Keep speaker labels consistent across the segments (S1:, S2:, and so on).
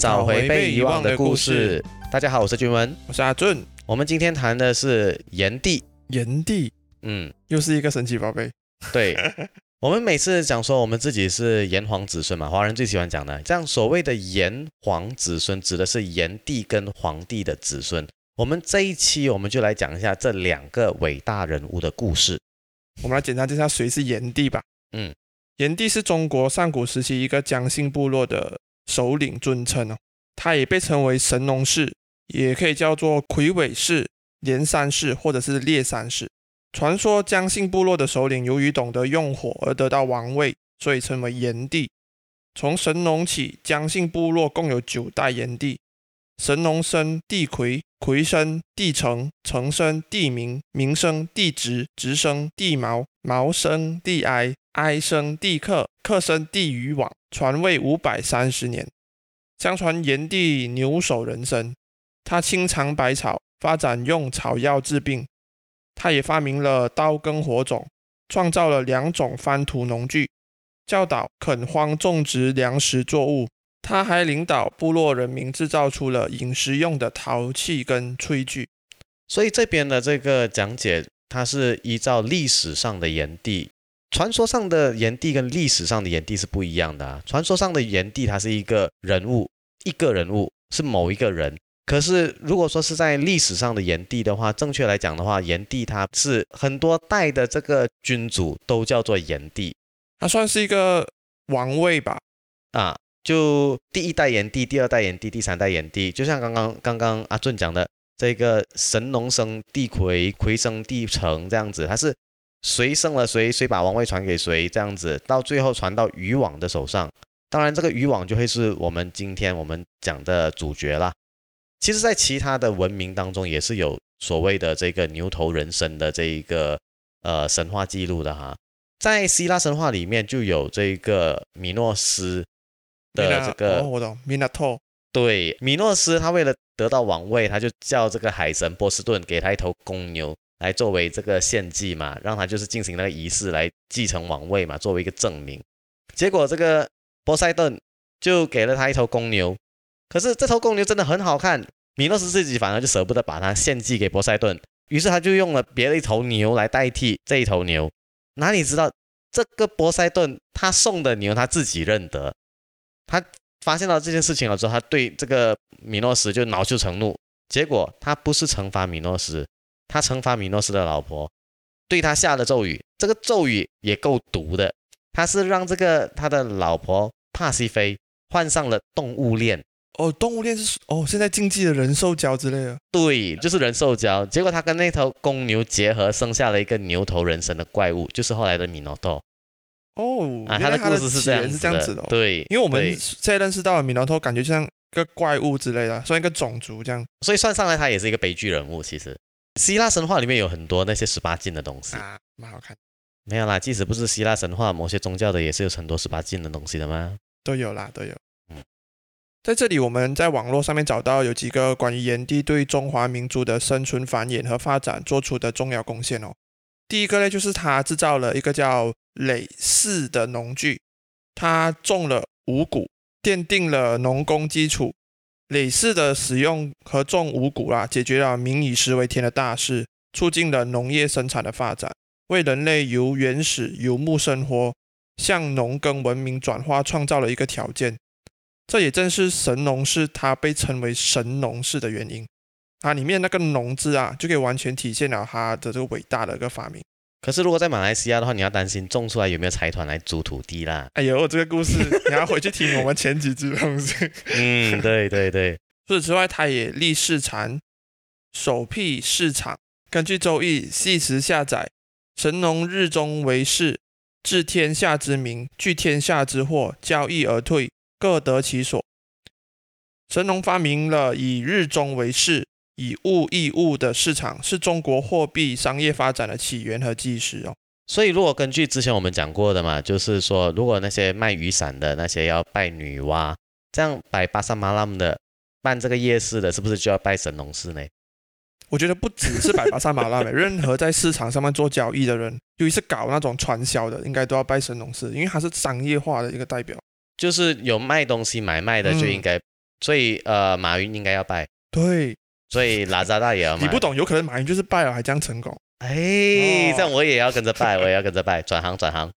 S1: 找回被遗忘的故事。大家好，我是君文，
S2: 我是阿俊。
S1: 我们今天谈的是炎帝。
S2: 炎帝，
S1: 嗯，
S2: 又是一个神奇宝贝。
S1: 对，我们每次讲说我们自己是炎黄子孙嘛，华人最喜欢讲的。这样所谓的炎黄子孙，指的是炎帝跟黄帝的子孙。我们这一期我们就来讲一下这两个伟大人物的故事。
S2: 我们来简单介绍谁是炎帝吧。
S1: 嗯，
S2: 炎帝是中国上古时期一个姜姓部落的首领尊称哦，他也被称为神农氏，也可以叫做魁尾氏、连山氏或者是列山氏。传说姜姓部落的首领由于懂得用火而得到王位，所以称为炎帝。从神农起，姜姓部落共有九代炎帝。神农生帝魁，魁生帝成，成生帝明，明生帝直，直生帝毛，毛生帝哀，哀生帝克，克生帝禹往，传位五百三十年。相传炎帝牛首人身，他清尝百草，发展用草药治病。他也发明了刀耕火种，创造了两种翻土农具，教导垦荒种植粮食作物。他还领导部落人民制造出了饮食用的陶器跟炊具，
S1: 所以这边的这个讲解，它是依照历史上的炎帝，传说上的炎帝跟历史上的炎帝是不一样的啊。传说上的炎帝他是一个人物，一个人物是某一个人，可是如果说是在历史上的炎帝的话，正确来讲的话，炎帝他是很多代的这个君主都叫做炎帝，
S2: 他算是一个王位吧，
S1: 啊。就第一代炎帝、第二代炎帝、第三代炎帝，就像刚刚刚刚阿俊讲的，这个神农生地魁，魁生地成这样子，他是谁胜了谁，谁把王位传给谁这样子，到最后传到渔网的手上。当然，这个渔网就会是我们今天我们讲的主角啦。其实，在其他的文明当中，也是有所谓的这个牛头人身的这一个呃神话记录的哈。在希腊神话里面就有这个米诺斯。的这个，
S2: 我懂，米纳托。
S1: 对，米诺斯他为了得到王位，他就叫这个海神波斯顿给他一头公牛来作为这个献祭嘛，让他就是进行那个仪式来继承王位嘛，作为一个证明。结果这个波塞顿就给了他一头公牛，可是这头公牛真的很好看，米诺斯自己反而就舍不得把它献祭给波塞顿，于是他就用了别的一头牛来代替这一头牛。哪里知道这个波塞顿他送的牛他自己认得。他发现到这件事情了之后，他对这个米诺斯就恼羞成怒。结果他不是惩罚米诺斯，他惩罚米诺斯的老婆，对他下了咒语。这个咒语也够毒的，他是让这个他的老婆帕西菲患上了动物链。
S2: 哦，动物链是哦，现在禁忌的人兽交之类的。
S1: 对，就是人兽交。结果他跟那头公牛结合，生下了一个牛头人身的怪物，就是后来的米诺托。
S2: 哦，
S1: 啊，他的故事是这样
S2: 子的，
S1: 对，
S2: 因为我们现在认识到的米诺托，感觉就像个怪物之类的，算一个种族这样，
S1: 所以算上来他也是一个悲剧人物。其实，希腊神话里面有很多那些十八禁的东西
S2: 啊，蛮好看。
S1: 没有啦，即使不是希腊神话，某些宗教的也是有很多十八禁的东西的吗？
S2: 都有啦，都有。嗯，在这里我们在网络上面找到有几个关于炎帝对中华民族的生存、繁衍和发展做出的重要贡献哦。第一个呢，就是他制造了一个叫耒耜的农具，他种了五谷，奠定了农工基础。耒耜的使用和种五谷啊，解决了民以食为天的大事，促进了农业生产的发展，为人类由原始游牧生活向农耕文明转化创造了一个条件。这也正是神农氏他被称为神农氏的原因。它里面那个“农”字啊，就可以完全体现了它的这个伟大的一个发明。
S1: 可是如果在马来西亚的话，你要担心种出来有没有财团来租土地啦。
S2: 哎呦，这个故事你要回去听我们前几集的东西。
S1: 嗯，对对对。
S2: 除此之外，他也立市禅，首辟市场。根据《周易》系辞下载：“神农日中为市，治天下之民，聚天下之货，交易而退，各得其所。”神农发明了以日中为市。以物易物的市场是中国货币商业发展的起源和基石哦。
S1: 所以，如果根据之前我们讲过的嘛，就是说，如果那些卖雨伞的那些要拜女娲，这样摆巴沙马拉姆的办这个夜市的，是不是就要拜神农氏呢？
S2: 我觉得不只是摆巴沙马拉姆，任何在市场上面做交易的人，尤其是搞那种传销的，应该都要拜神农氏，因为他是商业化的一个代表。
S1: 就是有卖东西买卖的就应该所以呃，马云应该要拜，
S2: 对，
S1: 所以拉扎大也要拜。
S2: 你不懂，有可能马云就是拜了还这样成功。
S1: 哎，
S2: 哦
S1: 这样我也要跟着拜，我也要跟着拜，转行转行。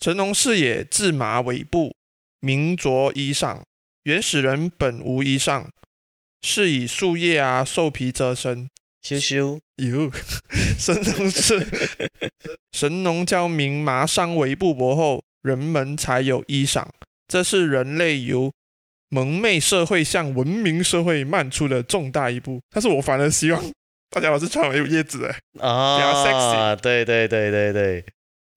S2: 神农氏也制马尾布，名着衣裳。原始人本无衣裳，是以树叶啊、兽皮遮身。
S1: 羞羞，
S2: 哟，神农氏，神农教民麻上围布帛后，人们才有衣裳。这是人类由蒙昧社会向文明社会迈出了重大一步。但是我反而希望大家老是穿有叶子的，
S1: 啊对对对对对，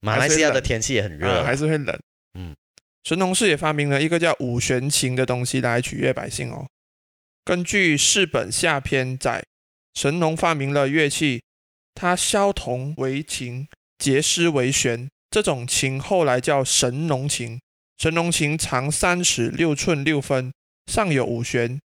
S1: 马来西亚的天气也很热，
S2: 啊还是会冷。
S1: 嗯，
S2: 神农氏也发明了一个叫五弦琴的东西来取悦百姓哦。根据《世本下篇》载，神农发明了乐器，他削铜为琴，结丝为弦。这种琴后来叫神农琴。神农琴长三尺六寸六分，上有五弦，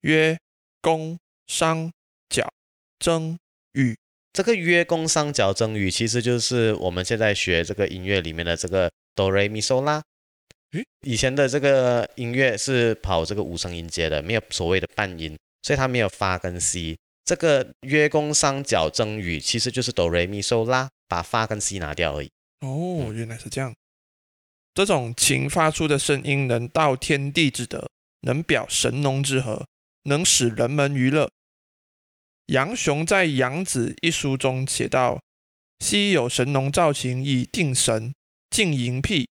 S2: 曰宫、商、角、筝、羽。
S1: 这个曰宫商角筝羽其实就是我们现在学这个音乐里面的这个哆来咪嗦拉。
S2: 诶
S1: 以前的这个音乐是跑这个五声音阶的，没有所谓的半音，所以它没有发跟西。这个曰宫商角筝羽其实就是哆来咪嗦拉，把发跟西拿掉而已。
S2: 哦，原来是这样。这种琴发出的声音能道天地之德，能表神农之和，能使人们娱乐。杨雄在《杨子》一书中写道：“昔有神农造琴以定神，静淫癖，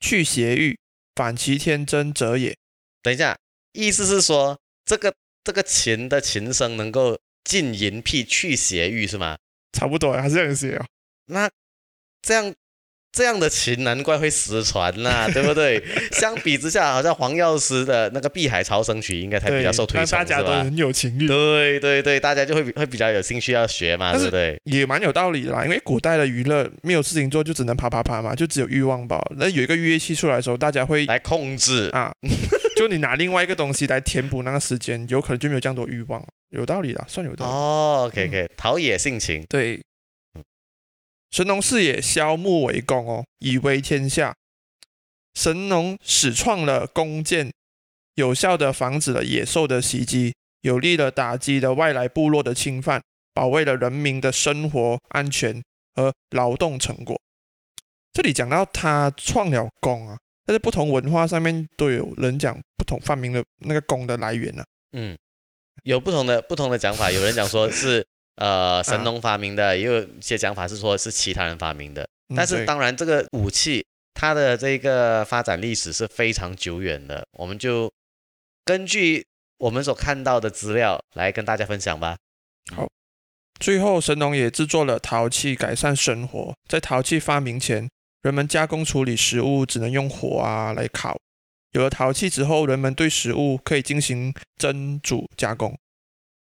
S2: 去邪欲，反其天真者也。
S1: 等一下，意思是说这个这个琴的琴声能够禁淫癖、去邪欲是吗？”
S2: 差不多，还是这样写哦。
S1: 那这样这样的琴难怪会失传啦，对不对？相比之下，好像黄药师的那个《碧海潮生曲》应该才比较受推崇？
S2: 大家都很有情欲，
S1: 对对对，大家就会比会比较有兴趣要学嘛，对不对？
S2: 也蛮有道理的啦。因为古代的娱乐没有事情做，就只能啪啪啪嘛，就只有欲望吧。那有一个乐器出来的时候，大家会
S1: 来控制，
S2: 啊，就你拿另外一个东西来填补那个时间，有可能就没有这样多欲望，有道理的，算有道理。
S1: 哦，OK OK，陶冶性情，
S2: 对，神农氏也削木为弓哦，以威天下。神农始创了弓箭，有效的防止了野兽的袭击，有力的打击了外来部落的侵犯，保卫了人民的生活安全和劳动成果。这里讲到他创了弓啊，但是不同文化上面都有人讲不同发明的那个弓的来源呢、
S1: 嗯，有不同的不同的讲法，有人讲说是呃神农发明的，也有一些讲法是说是其他人发明的。
S2: 嗯
S1: 但是当然，这个武器它的这个发展历史是非常久远的，我们就根据我们所看到的资料来跟大家分享吧。
S2: 好最后，神农也制作了陶器，改善生活。在陶器发明前，人们加工处理食物只能用火啊来烤。有了陶器之后，人们对食物可以进行蒸、煮、加工，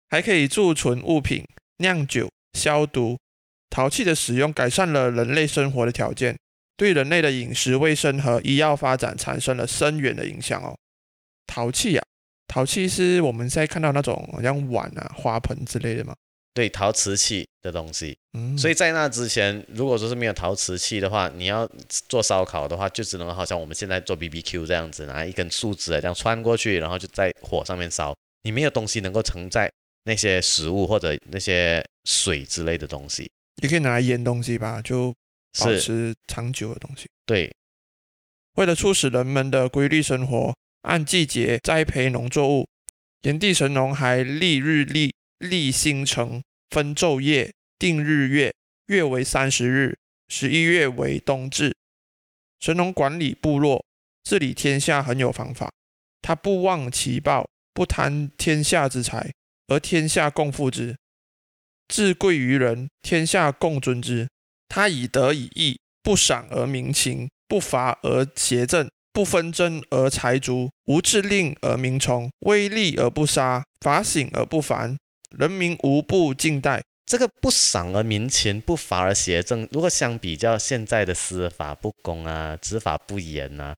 S2: 还可以贮存物品、酿酒、消毒。陶器的使用改善了人类生活的条件，对人类的饮食卫生和医药发展产生了深远的影响哦。陶器呀、陶器是我们现在看到那种好像碗啊、花盆之类的嘛。
S1: 对陶瓷器的东西，
S2: 嗯，
S1: 所以在那之前，如果说是没有陶瓷器的话，你要做烧烤的话，就只能好像我们现在做 BBQ 这样子，拿一根树枝这样穿过去，然后就在火上面烧。你没有东西能够承载那些食物或者那些水之类的东西，
S2: 也可以拿来腌东西吧，就保持长久的东西。
S1: 对，
S2: 为了促使人们的规律生活，按季节栽培农作物，炎帝神农还立日历、立星辰、分昼夜、定日月，月为三十日，十一月为冬至。神农管理部落、治理天下很有方法，他不忘其报，不贪天下之财，而天下共富之。至贵于人，天下共尊之。他以德以义，不赏而民勤，不罚而邪正，不纷争而财足，无制令而民从，威力而不杀，法醒而不烦，人民无不敬戴。
S1: 这个不赏而民勤，不罚而邪正。如果相比较现在的司法不公啊，执法不严啊，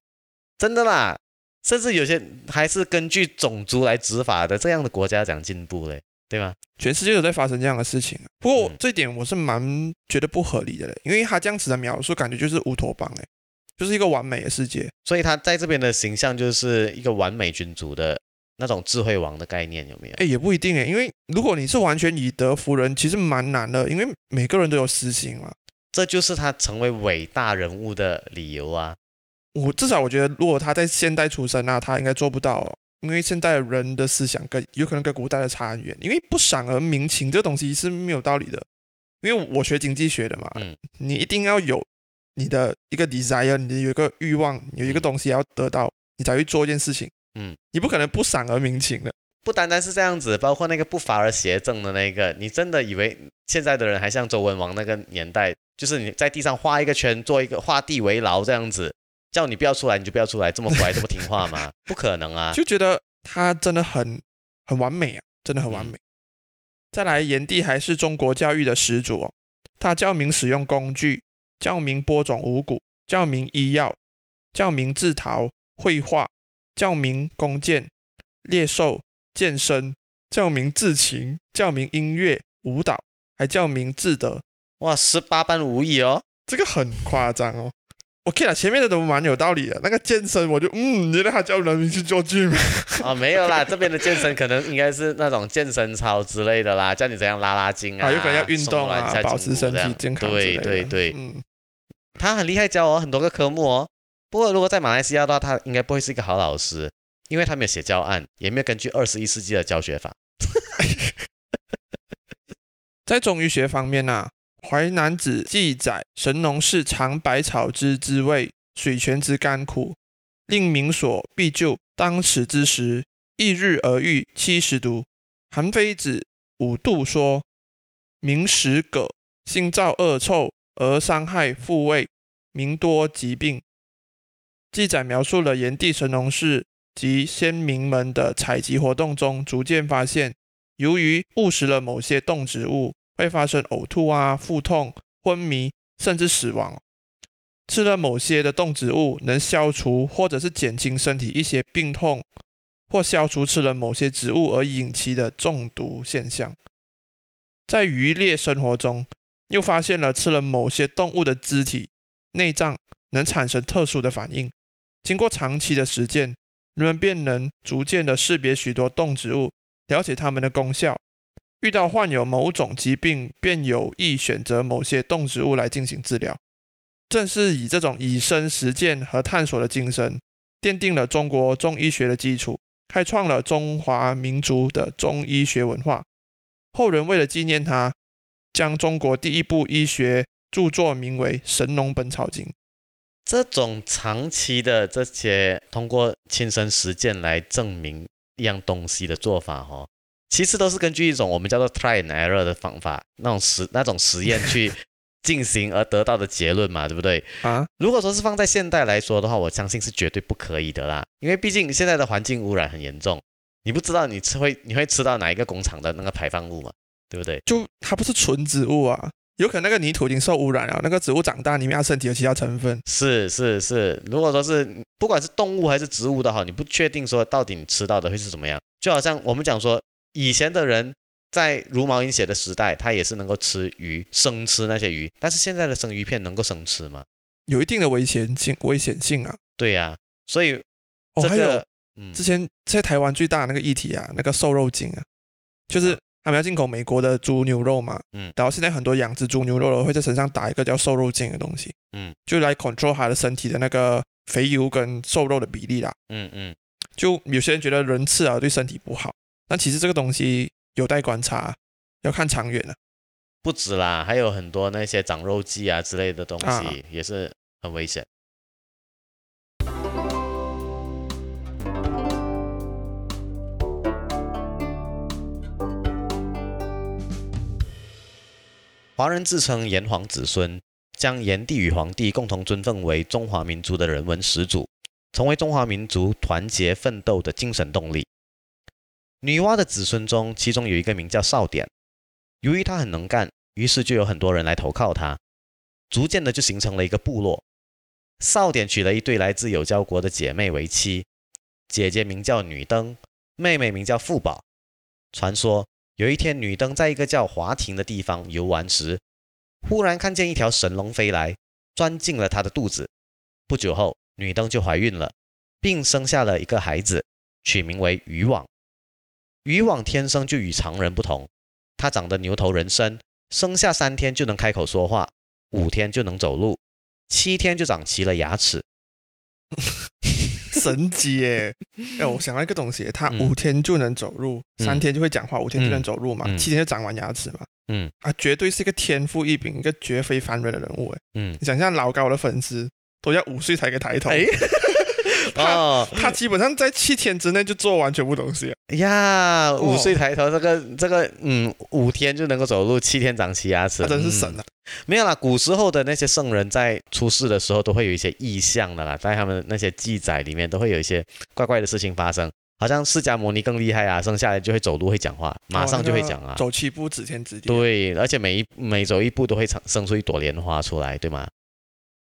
S1: 真的啦，甚至有些还是根据种族来执法的，这样的国家讲进步嘞，对吗？
S2: 全世界都在发生这样的事情。不过
S1: 嗯
S2: 这点我是蛮觉得不合理的嘞，因为他这样子的描述，感觉就是乌托邦哎，就是一个完美的世界。
S1: 所以他在这边的形象就是一个完美君主的那种智慧王的概念有没有？
S2: 哎，也不一定哎，因为如果你是完全以德服人，其实蛮难的，因为每个人都有私心嘛。
S1: 这就是他成为伟大人物的理由啊！
S2: 我至少我觉得，如果他在现代出生，那他应该做不到，因为现代人的思想跟有可能跟古代的差很远。因为不赏而民情这东西是没有道理的。因为我学经济学的嘛，嗯，你一定要有你的一个 desire，你有一个欲望，有一个东西要得到，你才会做一件事情。嗯，你不可能不赏而民情的。
S1: 不单单是这样子，包括那个不法而邪正的那个，你真的以为现在的人还像周文王那个年代，就是你在地上画一个圈，做一个画地为牢这样子，叫你不要出来你就不要出来，这么乖 这么听话吗？不可能啊！
S2: 就觉得他真的很很完美啊，真的很完美。再来，炎帝还是中国教育的始祖哦，他教民使用工具，教民播种五谷，教民医药，教民制陶绘画，教民弓箭猎兽。健身，教民制琴，教民音乐舞蹈，还教民智德，
S1: 哇，十八般武艺哦，
S2: 这个很夸张哦。OK 了，前面的都蛮有道理的。那个健身，我就嗯，你让他教人民去做 gym
S1: 啊，没有啦，这边的健身可能应该是那种健身操之类的啦，叫你怎样拉拉筋啊，
S2: 有可能要运动啊，保持身体健康。
S1: 对对对，嗯，他很厉害，教我很多个科目哦。不过如果在马来西亚的话，他应该不会是一个好老师。因为他没有写教案，也没有根据二十一世纪的教学法。
S2: 在中医学方面呢，《淮南子》记载神农氏尝百草之滋味，水泉之甘苦，令民所必救。当此之时，一日而愈七十毒。韩非子五度说，民食葛，心燥恶臭，而伤害复位，民多疾病。记载描述了炎帝神农氏。及先民们的采集活动中，逐渐发现，由于误食了某些动植物，会发生呕吐啊、腹痛、昏迷，甚至死亡。吃了某些的动植物，能消除或者是减轻身体一些病痛，或消除吃了某些植物而引起的中毒现象。在渔猎生活中，又发现了吃了某些动物的肢体、内脏能产生特殊的反应。经过长期的实践。人们便能逐渐的识别许多动植物，了解它们的功效。遇到患有某种疾病，便有意选择某些动植物来进行治疗。正是以这种以身实践和探索的精神，奠定了中国中医学的基础，开创了中华民族的中医学文化。后人为了纪念他，将中国第一部医学著作名为《神农本草经》。
S1: 这种长期的这些通过亲身实践来证明一样东西的做法，哈，其实都是根据一种我们叫做 try and error 的方法，那种实那种实验去进行而得到的结论嘛，对不对？啊，如果说是放在现代来说的话，我相信是绝对不可以的啦，因为毕竟现在的环境污染很严重，你不知道你吃会你会吃到哪一个工厂的那个排放物嘛，对不对？
S2: 就它不是纯植物啊。有可能那个泥土已经受污染了，那个植物长大里面它身体有其他成分。
S1: 是是是，如果说是不管是动物还是植物的哈，你不确定说到底你吃到的会是怎么样。就好像我们讲说，以前的人在茹毛饮血的时代，他也是能够吃鱼，生吃那些鱼。但是现在的生鱼片能够生吃吗？
S2: 有一定的危险性，危险性啊。
S1: 对呀，所以这个
S2: 之前在台湾最大的那个议题啊，那个瘦肉精啊，就是。他们要进口美国的猪牛肉嘛，嗯，然后现在很多养殖猪牛肉的会在身上打一个叫瘦肉精的东西，嗯，就来 control 它的身体的那个肥油跟瘦肉的比例啦，嗯嗯，就有些人觉得人吃啊对身体不好，但其实这个东西有待观察，要看长远了。
S1: 不止啦，还有很多那些长肉剂啊之类的东西也是很危险。华人自称炎黄子孙，将炎帝与黄帝共同尊奉为中华民族的人文始祖，成为中华民族团结奋斗的精神动力。女娲的子孙中，其中有一个名叫少典，由于他很能干，于是就有很多人来投靠他，逐渐的就形成了一个部落。少典娶了一对来自有交国的姐妹为妻，姐姐名叫女登，妹妹名叫富宝。传说。有一天，女登在一个叫华亭的地方游玩时，忽然看见一条神龙飞来，钻进了她的肚子。不久后，女登就怀孕了，并生下了一个孩子。取名为渔网。渔网天生就与常人不同，他长得牛头人身，生下三天就能开口说话，五天就能走路，七天就长齐了牙齿。
S2: 神奇耶！哎，我想到一个东西，它
S1: 嗯。
S2: 五天就能走路，
S1: 嗯。
S2: 三天就会讲话，五天就能走路嘛，
S1: 嗯。
S2: 七天就长完牙齿嘛。
S1: 嗯。
S2: 啊，绝对是一个天赋异禀、一个绝非凡人的人物哎！
S1: 嗯，
S2: 你想象老高的粉丝都要五岁才可以抬头，
S1: 哎，哦
S2: 他基本上在七天之内就做完全部东西了。
S1: 呀，五
S2: 哦
S1: 岁抬头，这个这个，嗯，五天就能够走路，七天长齐牙齿，
S2: 他真是
S1: 嗯
S2: 神啊！
S1: 没有啦，古时候的那些圣人在出世的时候都会有一些异象的啦，在他们那些记载里面都会有一些怪怪的事情发生，好像释迦牟尼更厉害啊，生下来就会走路会讲话，马上就会讲啊。
S2: 哦走七步指天指地。
S1: 对，而且每一每走一步都会长生出一朵莲花出来，对吗？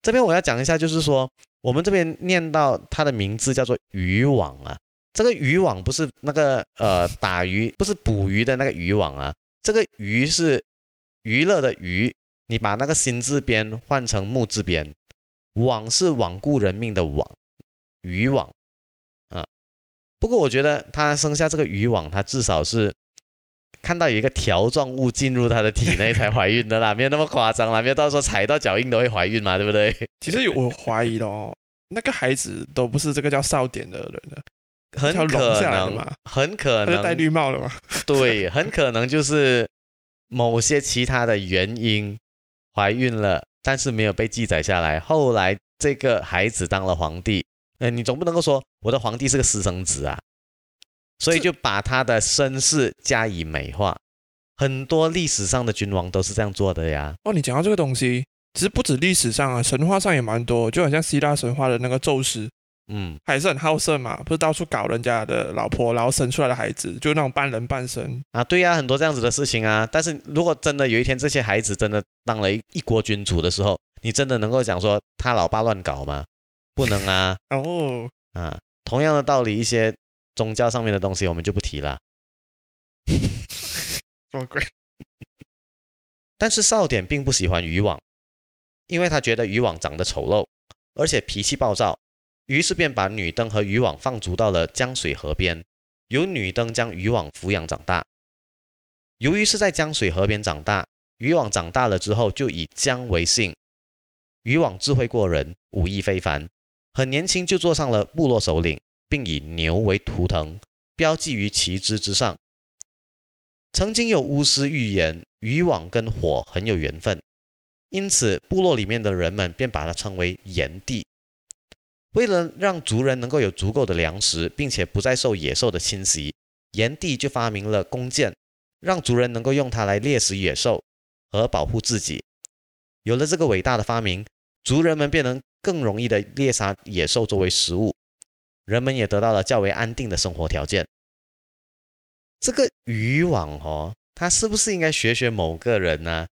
S1: 这边我要讲一下，就是说我们这边念到它的名字叫做渔网啊，这个渔网不是那个呃打鱼，不是捕鱼的那个渔网啊，这个鱼是娱乐的娱，你把那个心字边换成木字边，网是罔顾人命的网，渔网。啊。不过我觉得他生下这个渔网，他至少是看到有一个条状物进入他的体内才怀孕的啦，没有那么夸张啦，没有到时候踩到脚印都会怀孕嘛，对不对？
S2: 其实有我怀疑的哦，那个孩子都不是这个叫少典的人了，
S1: 很可能很可
S2: 能就戴
S1: 能，
S2: 绿帽了嘛。
S1: 对，很可能就是某些其他的原因怀孕了，但是没有被记载下来。后来这个孩子当了皇帝，呃，你总不能够说我的皇帝是个私生子啊，所以就把他的身世加以美化。很多历史上的君王都是这样做的呀。
S2: 哦，你讲到这个东西，其实不止历史上啊，神话上也蛮多，就好像希腊神话的那个宙斯，
S1: 嗯，
S2: 还是很好色嘛，不是到处搞人家的老婆，然后生出来的孩子就那种半人半神。
S1: 啊，对呀、很多这样子的事情啊。但是如果真的有一天这些孩子真的当了一一国君主的时候，你真的能够讲说他老爸乱搞吗？不能啊
S2: 哦，
S1: 啊！同样的道理，一些宗教上面的东西我们就不提了。
S2: 什么鬼？
S1: 但是少典并不喜欢渔网，因为他觉得渔网长得丑陋，而且脾气暴躁，于是便把女灯和渔网放逐到了江水河边，由女灯将渔网抚养长大。由于是在江水河边长大，渔网长大了之后就以江为姓。渔网智慧过人，武艺非凡，很年轻就做上了部落首领，并以牛为图腾，标记于旗帜之上。曾经有巫师预言，渔网跟火很有缘分，因此部落里面的人们便把它称为炎帝。为了让族人能够有足够的粮食，并且不再受野兽的侵袭，炎帝就发明了弓箭，让族人能够用它来猎食野兽和保护自己。有了这个伟大的发明，族人们便能更容易的猎杀野兽作为食物，人们也得到了较为安定的生活条件。这个渔网哦，他是不是应该学学某个人呢、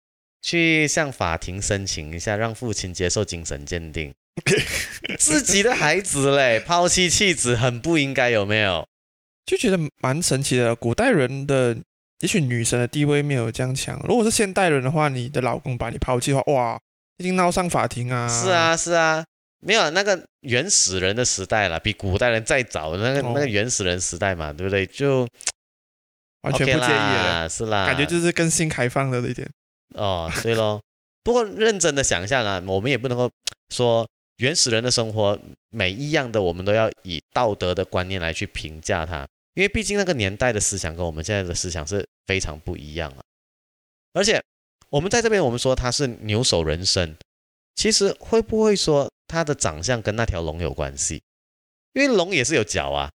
S1: 去向法庭申请一下，让父亲接受精神鉴定？自己的孩子嘞，抛妻弃子，很不应该，有没有？
S2: 就觉得蛮神奇的。古代人的也许女神的地位没有这样强，如果是现代人的话，你的老公把你抛弃的话，哇，一定闹上法庭啊。
S1: 是，啊，是啊，没有那个原始人的时代了，比古代人再早那个、
S2: 哦
S1: 那个原始人时代嘛，对不对？就
S2: 完全不介意了。
S1: 啦，是啦，
S2: 感觉就是更新开放了一点。
S1: 哦，对咯。不过认真的想一下啦，我们也不能够说原始人的生活每一样的我们都要以道德的观念来去评价它，因为毕竟那个年代的思想跟我们现在的思想是非常不一样啊。而且我们在这边我们说他是牛首人身，其实会不会说他的长相跟那条龙有关系？因为龙也是有角啊，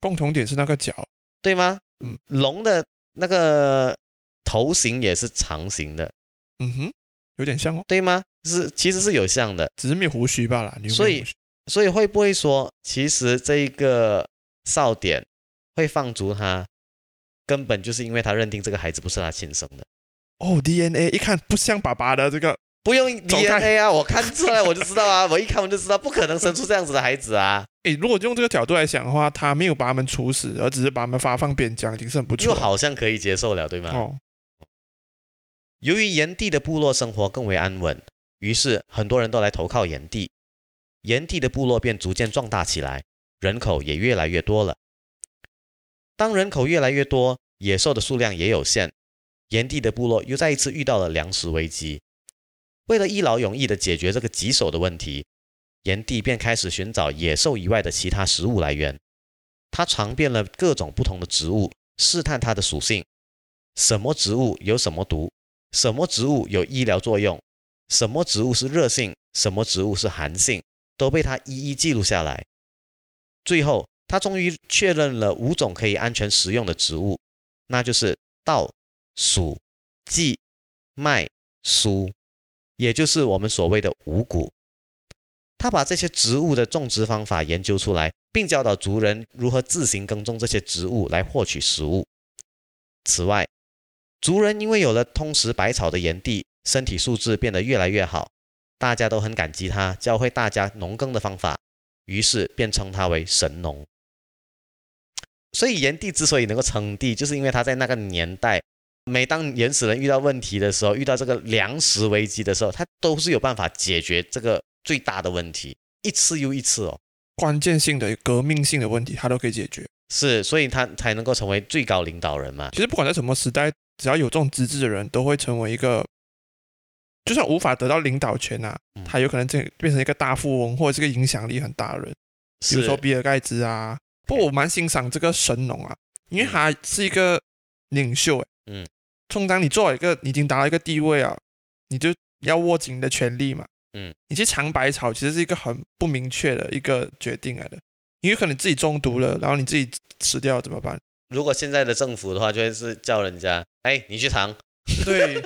S2: 共同点是那个角，
S1: 对吗？
S2: 嗯，
S1: 龙的那个头型也是长形的，
S2: 嗯哼，有点像哦，
S1: 对吗？是其实是有像的，
S2: 只是没有胡须罢了。你有没有
S1: 所以
S2: 胡须
S1: 所以会不会说，其实这一个少典会放逐他，根本就是因为他认定这个孩子不是他亲生的，
S2: 哦，DNA 一看不像爸爸的这个，
S1: 不用 DNA 啊，我看出来我就知道啊，我一看我就知道，不可能生出这样子的孩子啊，
S2: 诶，如果用这个角度来想的话，他没有把他们处死，而只是把他们发放边疆，已经是很不错了。
S1: 就好像可以接受了，对吗？
S2: 哦，
S1: 由于炎帝的部落生活更为安稳，于是很多人都来投靠炎帝，炎帝的部落便逐渐壮大起来，人口也越来越多了。当人口越来越多，野兽的数量也有限，炎帝的部落又再一次遇到了粮食危机。为了一劳永逸地解决这个棘手的问题，炎帝便开始寻找野兽以外的其他食物来源。他尝遍了各种不同的植物，试探它的属性，什么植物有什么毒，什么植物有医疗作用，什么植物是热性，什么植物是寒性，都被他一一记录下来。最后，他终于确认了五种可以安全食用的植物，那就是稻、黍、稷、麦、菽，也就是我们所谓的五谷。他把这些植物的种植方法研究出来，并教导族人如何自行耕种这些植物来获取食物。此外，族人因为有了通食百草的炎帝，身体素质变得越来越好，大家都很感激他教会大家农耕的方法，于是便称他为神农。所以炎帝之所以能够称帝，就是因为他在那个年代，每当原始人遇到问题的时候，遇到这个粮食危机的时候，他都是有办法解决这个最大的问题，一次又一次哦。
S2: 关键性的、革命性的问题，他都可以解决。
S1: 是，所以他才能够成为最高领导人嘛。
S2: 其实不管在什么时代，只要有这种资质的人，都会成为一个，就算无法得到领导权啊，
S1: 嗯
S2: 他有可能这变成一个大富翁，或者是个影响力很大的人。比如说比尔盖茨啊。不过我蛮欣赏这个神农啊，因为他是一个领袖，诶
S1: 嗯，
S2: 通常你做一个，你已经达到一个地位啊，你就要握紧你的权利嘛，
S1: 嗯，
S2: 你去尝百草其实是一个很不明确的一个决定来的，因为可能你自己中毒了，然后你自己死掉怎么办？
S1: 如果现在的政府的话，就会是叫人家，哎，你去尝，
S2: 对，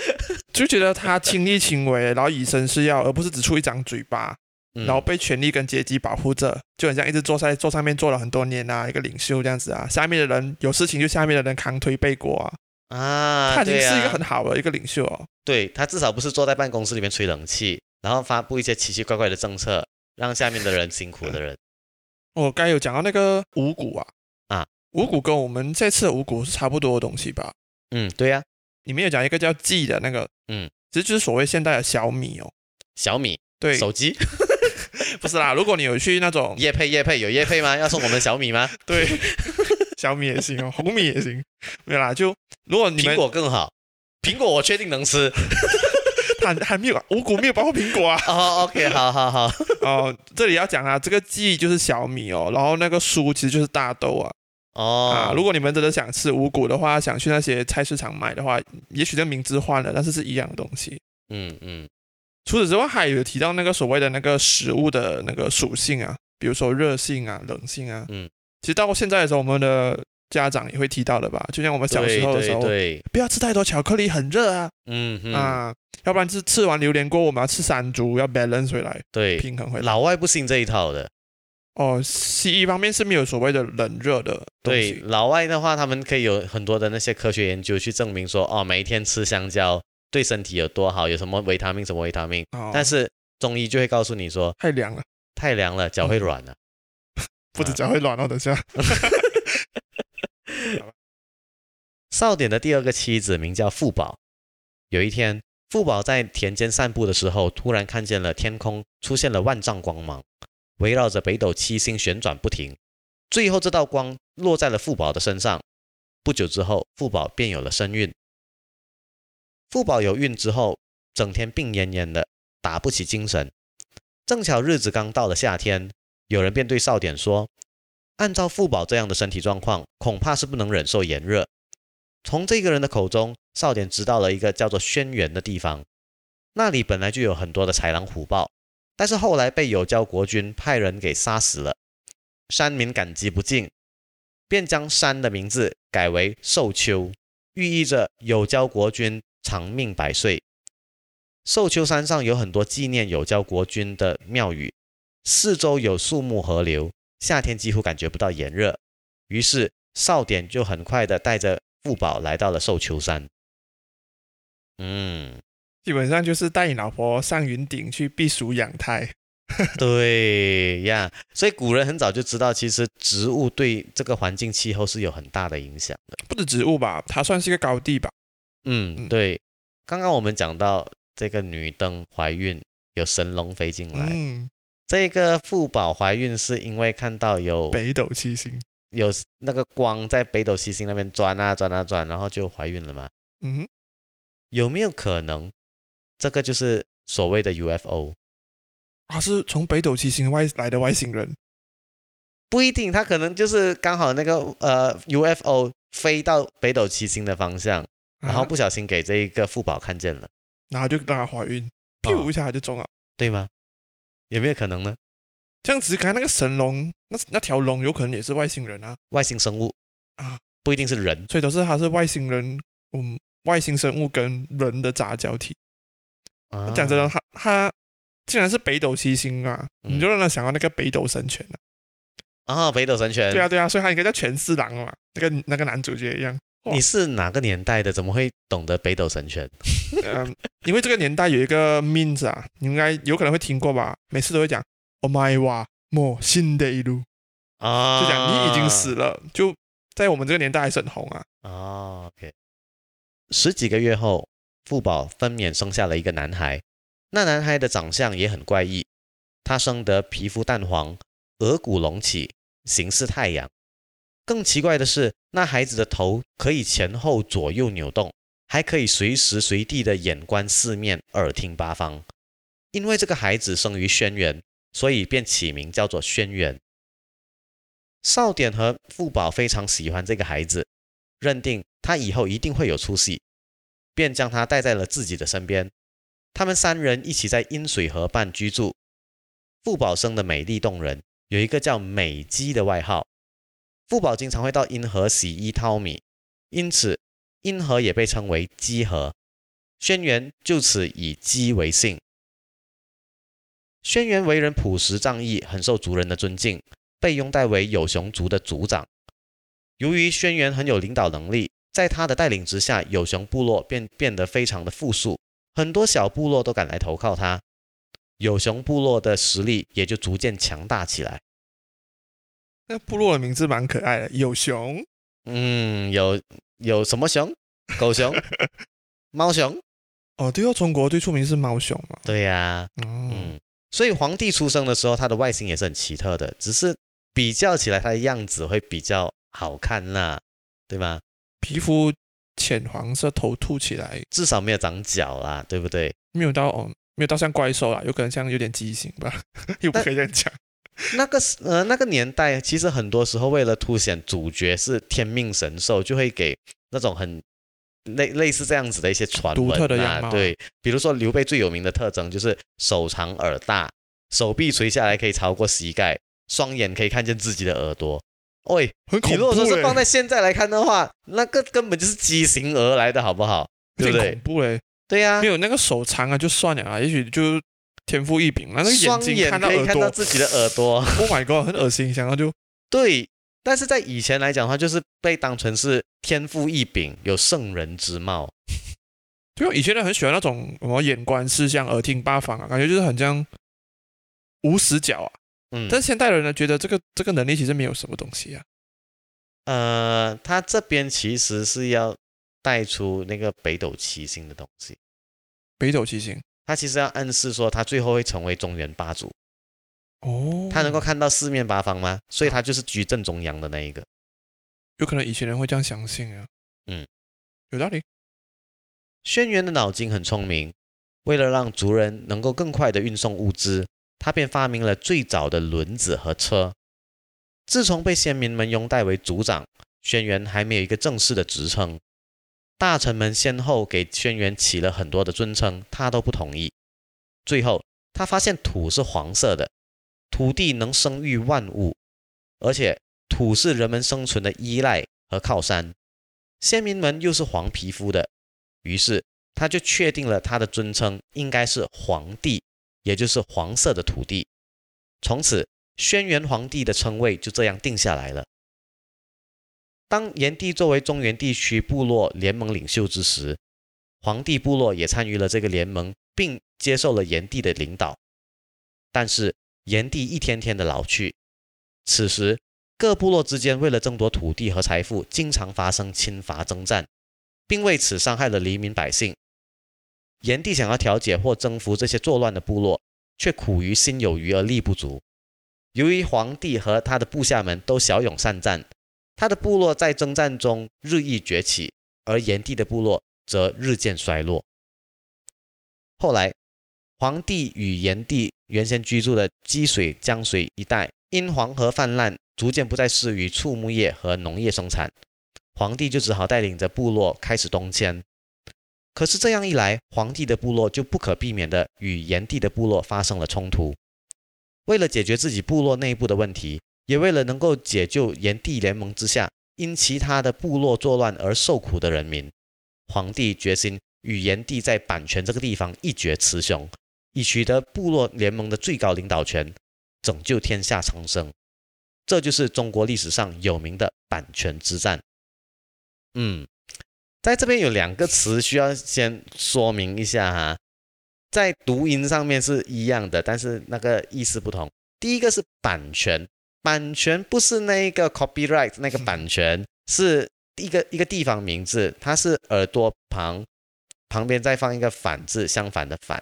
S2: 就觉得他亲力亲为，然后以身试药，而不是只出一张嘴巴，
S1: 嗯。
S2: 然后被权力跟阶级保护着，就很像一直坐在坐上面坐了很多年啊，一个领袖这样子啊，下面的人有事情就下面的人扛推背锅啊，
S1: 啊，
S2: 他已经是一个很好的一个领袖哦。
S1: 对他至少不是坐在办公室里面吹冷气，然后发布一些奇奇怪怪的政策，让下面的人辛苦的人。
S2: 我刚才有讲到那个五谷啊，
S1: 啊，
S2: 五谷跟我们这次的五谷是差不多的东西吧？
S1: 嗯，对呀、
S2: 里面有讲一个叫 G 的那个，
S1: 嗯，
S2: 其实就是所谓现代的小米哦。
S1: 小米
S2: 对，
S1: 手机
S2: 不是啦，如果你有去那种
S1: 夜配夜配有夜配吗？要送我们小米吗？
S2: 对小米也行哦，红米也行，没有啦，就如果你
S1: 苹果更好，苹果我确定能吃。
S2: 还还没有五谷没有包括苹果啊。
S1: 哦，OK，好好好，
S2: 哦，这里要讲啊，这个稷就是小米哦，然后那个蔬其实就是大豆啊。
S1: 哦，
S2: 啊，如果你们真的想吃五谷的话，想去那些菜市场买的话，也许这名字换了，但是是一样的东西。
S1: 嗯嗯
S2: 除此之外，还有提到那个所谓的那个食物的那个属性啊，比如说热性啊、冷性啊。
S1: 嗯，
S2: 其实到现在的时候，我们的家长也会提到的吧？就像我们小时候的时候，
S1: 对对，
S2: 不要吃太多巧克力，很热啊、
S1: 嗯嗯，
S2: 啊，要不然是吃完榴莲锅，我们要吃山竹，要 balance 回来，
S1: 对，
S2: 平衡回来。
S1: 老外不信这一套的。
S2: 哦，西医方面是没有所谓的冷热的东
S1: 对，老外的话，他们可以有很多的那些科学研究去证明说，哦，每一天吃香蕉对身体有多好，有什么维他命，什么维他命。
S2: 哦，
S1: 但是中医就会告诉你说，
S2: 太凉了，
S1: 太凉了，脚会软了。
S2: 不止脚会软哦。等下，
S1: 少典的第二个妻子名叫富宝。有一天，富宝在田间散步的时候，突然看见了天空出现了万丈光芒，围绕着北斗七星旋转不停。最后，这道光落在了富宝的身上。不久之后，富宝便有了身孕。富宝有孕之后，整天病恹恹的，打不起精神。正巧日子刚到了夏天，有人便对少典说：“按照富宝这样的身体状况，恐怕是不能忍受炎热。”从这个人的口中，少典知道了一个叫做轩辕的地方，那里本来就有很多的豺狼虎豹，但是后来被有交国君派人给杀死了。山民感激不尽，便将山的名字改为寿丘，寓意着有交国君长命百岁。寿丘山上有很多纪念有交国君的庙宇，四周有树木河流，夏天几乎感觉不到炎热。于是少典就很快的带着富宝来到了寿丘山。嗯，
S2: 基本上就是带你老婆上云顶去避暑养胎。
S1: 对呀，所以古人很早就知道，其实植物对这个环境气候是有很大的影响的。
S2: 不止植物吧，它算是一个高地吧。
S1: 嗯，
S2: 嗯
S1: 对。刚刚我们讲到这个女登怀孕，有神龙飞进来。
S2: 嗯，
S1: 这个富宝怀孕是因为看到有
S2: 北斗七星。
S1: 有那个光在北斗七星那边转啊转啊转，然后就怀孕了嘛？
S2: 嗯，
S1: 有没有可能这个就是所谓的 UFO？
S2: 他是从北斗七星外来的外星人，
S1: 不一定，他可能就是刚好那个呃 UFO 飞到北斗七星的方向，然后
S2: 啊
S1: 不小心给这一个富宝看见了，
S2: 然后就让她怀孕，
S1: 屁
S2: 股一下就中了。
S1: 对吗？有没有可能呢？
S2: 这样子，刚才那个神龙，那那条龙有可能也是外星人啊，
S1: 外星生物
S2: 啊，
S1: 不一定是人
S2: 所以都是它是外星人，嗯，外星生物跟人的杂交体。
S1: 啊。
S2: 讲真的，它它竟然是北斗七星啊，
S1: 嗯
S2: 你就让他想到那个北斗神拳了。
S1: 啊，北斗神拳。
S2: 对啊，对啊，所以他应该叫全四郎嘛，那个那个男主角一样。哇
S1: 你是哪个年代的？怎么会懂得北斗神拳？
S2: 嗯，因为这个年代有一个 means 啊，你应该有可能会听过吧？每次都会讲 “Oh my 哇，莫新的一路”，
S1: 啊，
S2: 就讲你已经死了，就在我们这个年代还是很红啊。
S1: 啊，OK。十几个月后，富宝分娩生下了一个男孩。那男孩的长相也很怪异，他生得皮肤淡黄，额骨隆起，形似太阳。更奇怪的是，那孩子的头可以前后左右扭动，还可以随时随地的眼观四面，耳听八方。因为这个孩子生于轩辕，所以便起名叫做轩辕。少典和富宝非常喜欢这个孩子，认定他以后一定会有出息，便将他带在了自己的身边。他们三人一起在阴水河畔居住。富宝生的美丽动人，有一个叫美姬的外号。富宝经常会到阴河洗衣淘米，因此阴河也被称为姬河。轩辕就此以姬为姓。轩辕为人朴实仗义，很受族人的尊敬，被拥戴为有熊族的族长。由于轩辕很有领导能力，在他的带领之下，有熊部落便变得非常的富庶，很多小部落都赶来投靠他，有熊部落的实力也就逐渐强大起来。
S2: 那部落的名字蛮可爱的，有熊，
S1: 嗯，有有什么熊？狗熊、猫熊？
S2: 哦，对哦，中国最出名是猫熊嘛。
S1: 对呀、
S2: 嗯，
S1: 嗯，所以皇帝出生的时候，他的外形也是很奇特的，只是比较起来，他的样子会比较好看啦，对吗？
S2: 皮肤浅黄色，头凸起来，
S1: 至少没有长角啦，对不对？
S2: 没有到哦，没有到像怪兽啦，有可能像有点畸形吧，又不可以这样讲。
S1: 那个时呃那个年代，其实很多时候为了凸显主角是天命神兽，就会给那种很类类似这样子的一些传闻、啊、
S2: 独特的样貌
S1: 对，比如说刘备最有名的特征就是手长耳大，手臂垂下来可以超过膝盖，双眼可以看见自己的耳朵。喂，
S2: 很恐怖
S1: 你如果说是
S2: 欸
S1: 放在现在来看的话，那个根本就是畸形儿来的好不好？对不对
S2: 恐？怖嘞。
S1: 对呀、
S2: 没有那个手长啊，就算了啊，也许就天赋异禀啊，那个
S1: 眼
S2: 睛
S1: 眼可以看到自己的耳朵。
S2: ，Oh my god，很恶心，想到就
S1: 对，但是在以前来讲的话，就是被当成是天赋异禀，有圣人之貌。
S2: 对啊，以前人很喜欢那种什么眼观四象、耳听八方啊，感觉就是很像无死角啊。
S1: 嗯，
S2: 但是现代人呢，觉得这个这个能力其实没有什么东西啊。
S1: 呃，他这边其实是要带出那个北斗七星的东西，
S2: 北斗七星
S1: 他其实要暗示说他最后会成为中原霸主，
S2: 哦，
S1: 他能够看到四面八方吗？所以他就是居正中央的那一个。
S2: 有可能以前人会这样相信啊。
S1: 嗯，
S2: 有道理。
S1: 轩辕的脑筋很聪明，为了让族人能够更快的运送物资，他便发明了最早的轮子和车。自从被先民们拥戴为族长，轩辕还没有一个正式的职称。大臣们先后给轩辕起了很多的尊称，他都不同意。最后，他发现土是黄色的，土地能生育万物，而且土是人们生存的依赖和靠山。先民们又是黄皮肤的，于是他就确定了他的尊称应该是黄帝，也就是黄色的土地。从此，轩辕皇帝的称谓就这样定下来了。当炎帝作为中原地区部落联盟领袖之时，黄帝部落也参与了这个联盟，并接受了炎帝的领导。但是炎帝一天天的老去，此时各部落之间为了争夺土地和财富，经常发生侵伐征战，并为此伤害了黎民百姓。炎帝想要调解或征服这些作乱的部落，却苦于心有余而力不足。由于皇帝和他的部下们都骁勇善战，他的部落在征战中日益崛起，而炎帝的部落则日渐衰落。后来，黄帝与炎帝原先居住的积水江水一带，因黄河泛滥，逐渐不再适于畜牧业和农业生产，黄帝就只好带领着部落开始东迁。可是这样一来，黄帝的部落就不可避免地与炎帝的部落发生了冲突。为了解决自己部落内部的问题，也为了能够解救炎帝联盟之下因其他的部落作乱而受苦的人民，黄帝决心。与炎帝在版权这个地方一决雌雄，以取得部落联盟的最高领导权，拯救天下苍生。这就是中国历史上有名的版权之战。嗯，在这边有两个词需要先说明一下哈，在读音上面是一样的，但是那个意思不同。第一个是版权，版权不是那个 copyright 那个版权，是一个一个地方名字，它是耳朵旁。旁边再放一个反字，相反的反，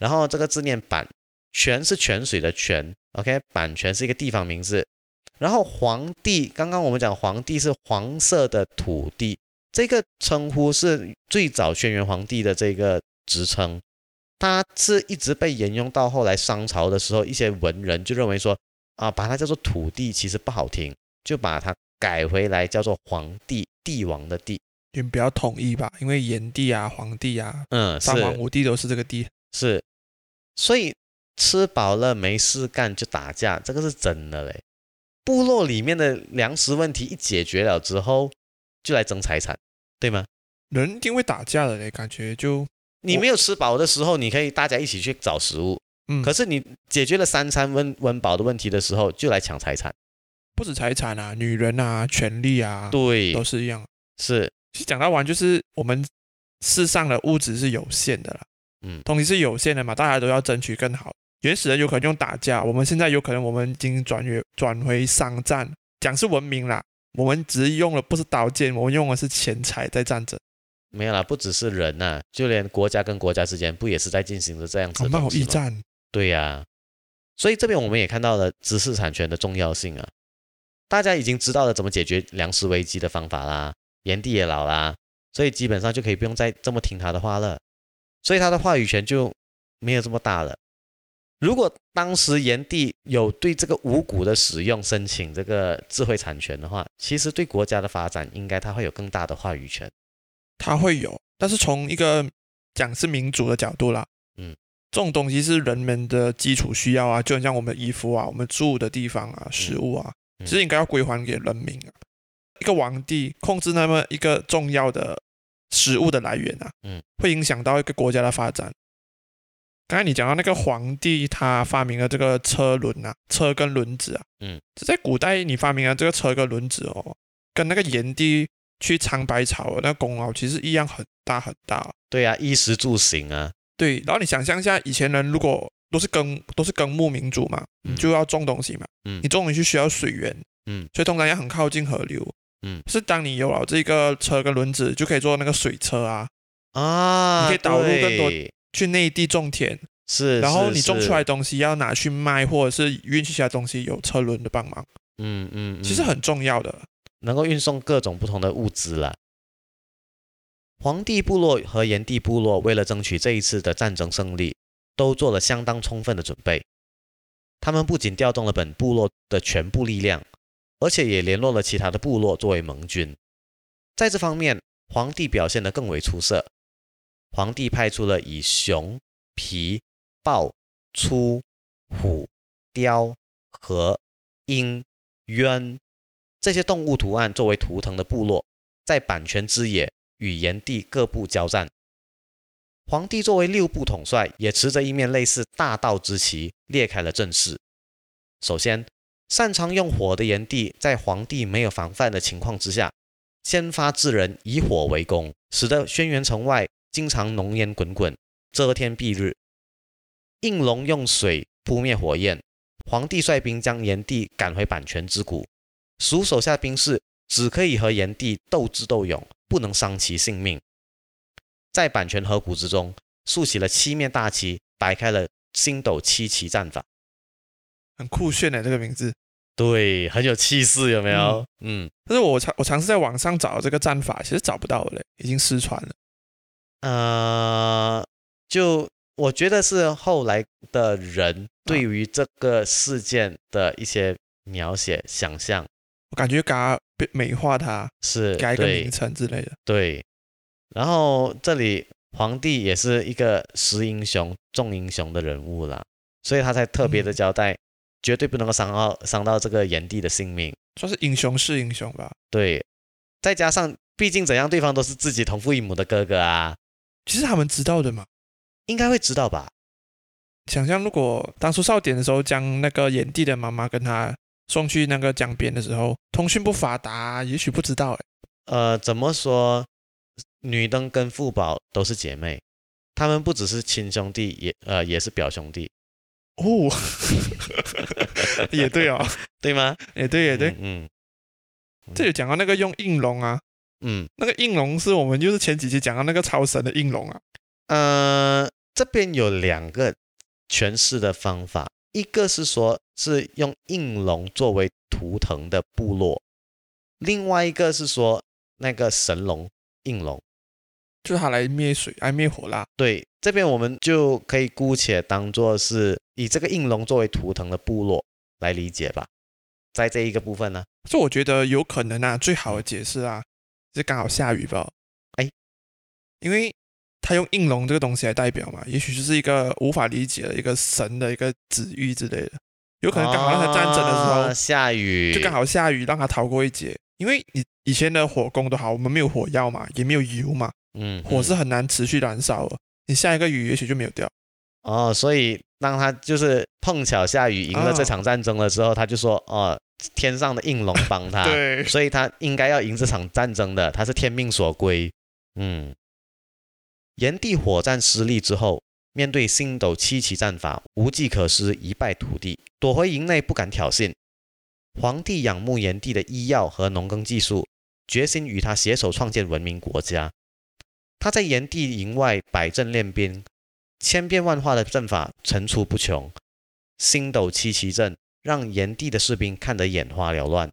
S1: 然后这个字念版，泉是泉水的泉，OK，版权是一个地方名字。然后皇帝，刚刚我们讲皇帝是黄色的土地，这个称呼是最早轩辕皇帝的这个职称，它是一直被沿用到后来商朝的时候，一些文人就认为说啊，把它叫做土地其实不好听，就把它改回来叫做皇帝，帝王的帝。
S2: 也比较统一吧，因为炎帝啊、黄帝啊、
S1: 嗯，
S2: 三皇五帝都是这个帝，
S1: 是，所以吃饱了没事干就打架，这个是真的嘞。部落里面的粮食问题一解决了之后，就来争财产，对吗？
S2: 人一定会打架的嘞，感觉就
S1: 你没有吃饱的时候，你可以大家一起去找食物，
S2: 嗯，
S1: 可是你解决了三餐温温饱的问题的时候，就来抢财产，
S2: 不止财产啊，女人啊，权利啊，
S1: 对，
S2: 都是一样，
S1: 是。
S2: 其实讲到完，就是我们世上的物质是有限的啦，
S1: 嗯，
S2: 东西是有限的嘛，大家都要争取更好。原始人有可能用打架，我们现在有可能我们已经转越转回商战，讲是文明啦。我们只是用了不是刀剑，我们用的是钱财在战争。
S1: 没有啦，不只是人呐，就连国家跟国家之间不也是在进行着这样子的
S2: 贸易战？
S1: 对呀，所以这边我们也看到了知识产权的重要性啊。大家已经知道了怎么解决粮食危机的方法啦。炎帝也老啦，所以基本上就可以不用再这么听他的话了，所以他的话语权就没有这么大了。如果当时炎帝有对这个五谷的使用申请这个智慧产权的话，其实对国家的发展应该他会有更大的话语权。
S2: 他会有，但是从一个讲是民主的角度啦，
S1: 嗯，
S2: 这种东西是人们的基础需要啊，就很像我们衣服啊、我们住的地方啊、食物啊，其实应该要归还给人民啊。一个皇帝控制那么一个重要的食物的来源啊，
S1: 嗯，
S2: 会影响到一个国家的发展。刚才你讲到那个皇帝，他发明了这个车轮啊，车跟轮子啊，
S1: 嗯，
S2: 在古代你发明了这个车跟轮子哦，跟那个炎帝去尝百草那功劳其实一样很大很大。
S1: 对啊，衣食住行啊，
S2: 对。然后你想象一下，以前人如果都是耕都是耕牧民族嘛，你就要种东西嘛，
S1: 嗯，
S2: 你种东西需要水源，
S1: 嗯，
S2: 所以通常要很靠近河流。
S1: 嗯，
S2: 是当你有了这个车跟轮子，就可以做那个水车啊
S1: 啊，
S2: 你可以导入更多去内地种田，
S1: 是，
S2: 然后你种出来东西要拿去卖，或者是运其他东西，有车轮的帮忙，
S1: 嗯嗯，
S2: 其实很重要的，
S1: 能够运送各种不同的物资啦。黄帝部落和炎帝部落为了争取这一次的战争胜利，都做了相当充分的准备。他们不仅调动了本部落的全部力量。而且也联络了其他的部落作为盟军，在这方面，皇帝表现得更为出色。皇帝派出了以熊、皮、豹、粗、虎、雕、和、鹰、鸢这些动物图案作为图腾的部落，在版权之野与炎帝各部交战。皇帝作为六部统帅，也持着一面类似大道之旗，列开了阵势。首先。擅长用火的炎帝，在皇帝没有防范的情况之下，先发制人，以火为攻，使得轩辕城外经常浓烟滚滚，遮天蔽日。应龙用水扑灭火焰，皇帝率兵将炎帝赶回阪泉之谷，属手下兵士只可以和炎帝斗智斗勇，不能伤其性命。在阪泉河谷之中，竖起了七面大旗，摆开了星斗七旗战法。
S2: 很酷炫的这个名字，
S1: 对，很有气势，有没有？嗯，
S2: 但是我尝我尝试在网上找这个战法，其实找不到了，已经失传了。
S1: 呃，就我觉得是后来的人对于这个事件的一些描写、想象
S2: 我感觉给它被美化它，
S1: 是
S2: 改个名称之类的。
S1: 对，然后这里皇帝也是一个识英雄、重英雄的人物啦，所以他才特别的
S2: 嗯
S1: 交代，绝对不能够伤到伤到这个炎帝的性命。
S2: 算是英雄是英雄吧。
S1: 对，再加上毕竟怎样，对方都是自己同父异母的哥哥啊，
S2: 其实他们知道的嘛。
S1: 应该会知道吧？
S2: 想象如果当初少典的时候，将那个炎帝的妈妈跟他送去那个江边的时候，通讯不发达，也许不知道哎。
S1: 呃，怎么说？女登跟富宝都是姐妹，她们不只是亲兄弟，也呃也是表兄弟，
S2: 哦，也对哦，
S1: 对吗？
S2: 也对也对。
S1: 嗯
S2: 这里讲到那个用应龙啊，
S1: 嗯
S2: 那个应龙是我们就是前几期讲到那个超神的应龙啊。
S1: 呃，这边有两个诠释的方法，一个是说是用应龙作为图腾的部落，另外一个是说那个神龙应龙。
S2: 就是他来灭水，来灭火啦。
S1: 对，这边我们就可以姑且当做是以这个应龙作为图腾的部落来理解吧。在这一个部分呢，
S2: 所以我觉得有可能啊，最好的解释啊，是刚好下雨吧。
S1: 哎，
S2: 因为他用应龙这个东西来代表嘛，也许就是一个无法理解的一个神的一个旨意之类的。有可能刚好那场战争的时候，
S1: 啊下雨，
S2: 就刚好下雨，让他逃过一劫。因为你以前的火攻都好，我们没有火药嘛，也没有油嘛，
S1: 嗯，
S2: 火是
S1: 嗯
S2: 很难持续燃烧的。你下一个雨，也许就没有掉。
S1: 哦，所以当他就是碰巧下雨赢了这
S2: 啊
S1: 场战争了之后，他就说哦，天上的应龙帮他，
S2: 对，
S1: 所以他应该要赢这场战争的，他是天命所归。嗯，炎帝火战失利之后，面对星斗七奇战法，无计可施，一败涂地，躲回营内不敢挑衅。皇帝仰慕炎帝的医药和农耕技术，决心与他携手创建文明国家。他在炎帝营外摆阵练兵，千变万化的阵法层出不穷，星斗七奇阵让炎帝的士兵看得眼花缭乱。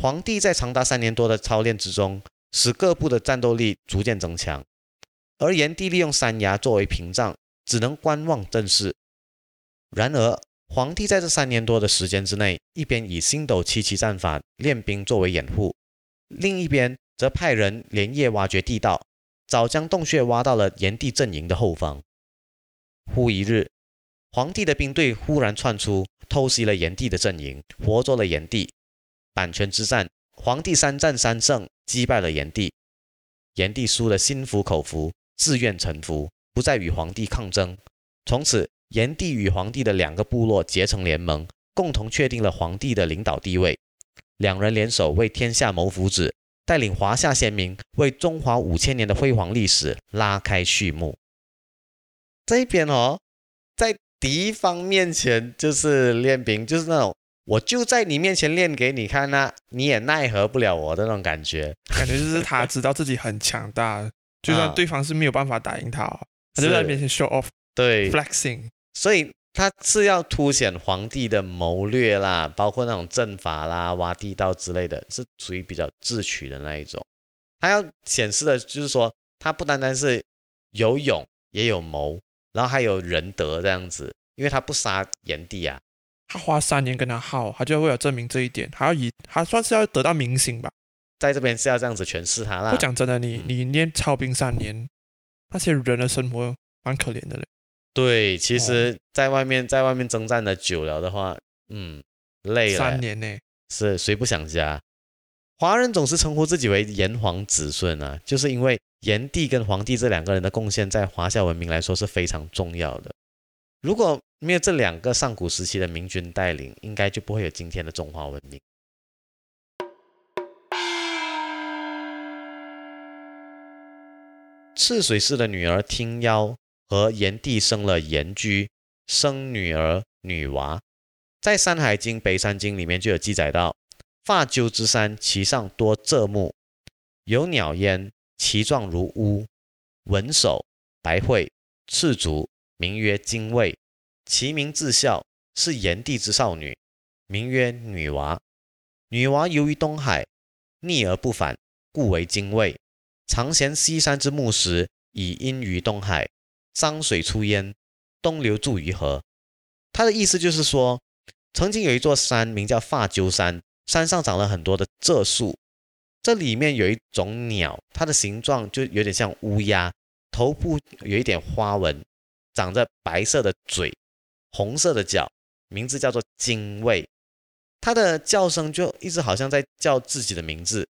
S1: 皇帝在长达三年多的操练之中，使各部的战斗力逐渐增强，而炎帝利用山崖作为屏障，只能观望阵势。然而，皇帝在这三年多的时间之内，一边以星斗七奇战法练兵作为掩护，另一边则派人连夜挖掘地道，早将洞穴挖到了炎帝阵营的后方。忽一日，皇帝的兵队忽然窜出，偷袭了炎帝的阵营，活捉了炎帝。阪泉之战，皇帝三战三胜，击败了炎帝。炎帝输得心服口服，自愿臣服，不再与皇帝抗争。从此，炎帝与皇帝的两个部落结成联盟，共同确定了皇帝的领导地位。两人联手为天下谋福祉，带领华夏先民为中华五千年的辉煌历史拉开序幕。这一边哦，在敌方面前就是练兵，就是那种我就在你面前练给你看呐、你也奈何不了我的那种感觉。
S2: 感觉就是他知道自己很强大，就算
S1: 啊
S2: 对方是没有办法打赢他哦，他就在
S1: 是
S2: 面前 show off
S1: 对
S2: ，flexing。
S1: 所以他是要凸显皇帝的谋略啦，包括那种阵法啦、挖地道之类的，是属于比较智取的那一种。他要显示的就是说，他不单单是有勇，也有谋，然后还有仁德这样子，因为他不杀炎帝啊。
S2: 他花三年跟他耗，他就为了证明这一点，还要以他算是要得到民心吧。
S1: 在这边是要这样子诠释它啦。
S2: 不讲真的，你
S1: 嗯
S2: 你念操兵三年，那些人的生活蛮可怜的嘞。
S1: 对，其实在外面在外面征战的久了的话，嗯，累了。
S2: 三年呢，
S1: 是谁不想家？华人总是称呼自己为炎黄子孙啊，就是因为炎帝跟黄帝这两个人的贡献，在华夏文明来说是非常重要的。如果没有这两个上古时期的明君带领，应该就不会有今天的中华文明。赤水氏的女儿听妖和炎帝生了炎居，生女儿女娃。在《山海经·北山经》里面就有记载到，发鸠之山，其上多柘木，有鸟焉，其状如乌，文首，白喙，赤足，名曰精卫。其名自孝，是炎帝之少女。名曰女娃。女娃游于东海，溺而不返，故为精卫。常衔西山之木石，以阴于东海，脏水出焉，东流注于河。他的意思就是说，曾经有一座山名叫发鸠山，山上长了很多的柘树，这里面有一种鸟，它的形状就有点像乌鸦，头部有一点花纹，长着白色的嘴，红色的脚，名字叫做精卫。它的叫声就一直好像在叫自己的名字。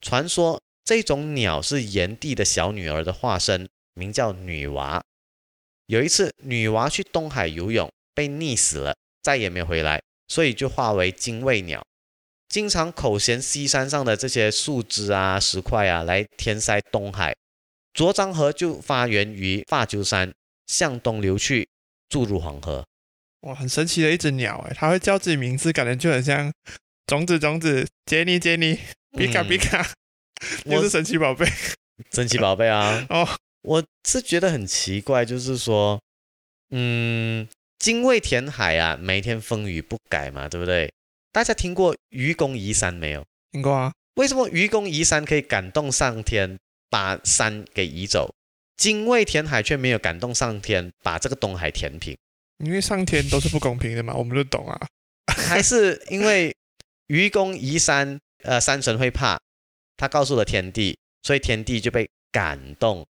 S1: 传说。这种鸟是炎帝的小女儿的化身，名叫女娃。有一次，女娃去东海游泳，被溺死了，再也没回来，所以就化为精卫鸟，经常口衔西山上的这些树枝啊、石块啊，来填塞东海。浊漳河就发源于发鸠山，向东流去，注入黄河。
S2: 哇，很神奇的一只鸟哎，它会叫自己名字，感觉就很像种子种子，杰尼杰尼，比卡比卡。我是神奇宝贝，
S1: 神奇宝贝啊！
S2: 哦，
S1: 我是觉得很奇怪，就是说，嗯，精卫填海啊，每天风雨不改嘛，对不对？大家听过愚公移山没有？
S2: 听过啊。
S1: 为什么愚公移山可以感动上天，把山给移走？精卫填海却没有感动上天，把这个东海填平？
S2: 因为上天都是不公平的嘛，我们都懂啊。
S1: 还是因为愚公移山，呃，山神会怕？他告诉了天帝，所以天帝就被感动。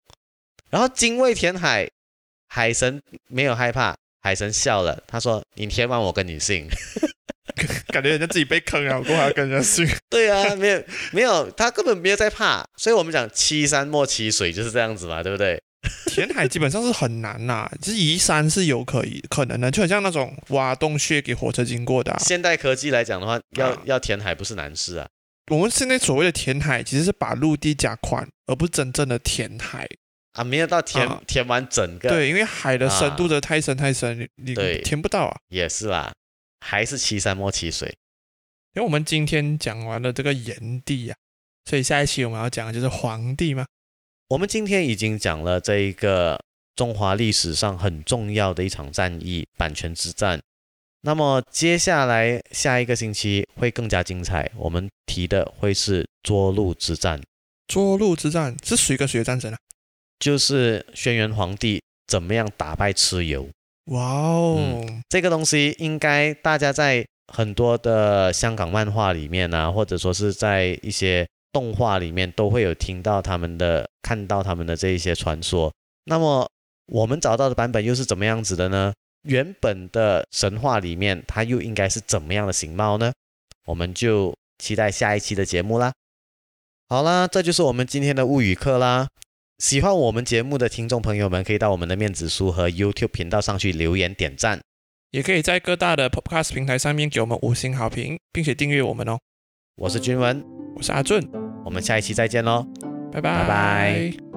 S1: 然后精卫填海，海神没有害怕，海神笑了，他说：“你填完我跟你姓。”
S2: 感觉人家自己被坑了，我还要跟人家姓。
S1: 对啊，没有没有，他根本没有在怕。所以我们讲欺山莫欺水就是这样子嘛，对不对？
S2: 填海基本上是很难呐，就是移山是有可以可能的，就很像那种挖洞穴给火车经过的。
S1: 现代科技来讲的话，要要填海不是难事啊。
S2: 我们现在所谓的填海，其实是把陆地加宽，而不是真正的填海
S1: 啊，没有到填填完整个。
S2: 对，因为海的深度的太深太深，你你填不到啊。
S1: 也是啦，还是七山莫七水。
S2: 因为我们今天讲完了这个炎帝呀，所以下一期我们要讲的就是黄帝嘛。
S1: 我们今天已经讲了这一个中华历史上很重要的一场战役——阪泉之战。那么接下来下一个星期会更加精彩，我们提的会是涿鹿之战。
S2: 涿鹿之战是谁跟谁的战争啊？
S1: 就是轩辕皇帝怎么样打败蚩尤。
S2: 哇哦，
S1: 这个东西应该大家在很多的香港漫画里面啊，或者说是在一些动画里面都会有听到他们的、看到他们的这一些传说。那么我们找到的版本又是怎么样子的呢？原本的神话里面，它又应该是怎么样的形貌呢？我们就期待下一期的节目啦。好啦，这就是我们今天的物语课啦。喜欢我们节目的听众朋友们，可以到我们的面子书和 YouTube 频道上去留言点赞，
S2: 也可以在各大的 Podcast 平台上面给我们五星好评，并且订阅我们哦。
S1: 我是君文，
S2: 我是阿俊，
S1: 我们下一期再见喽，
S2: 拜拜
S1: 拜拜。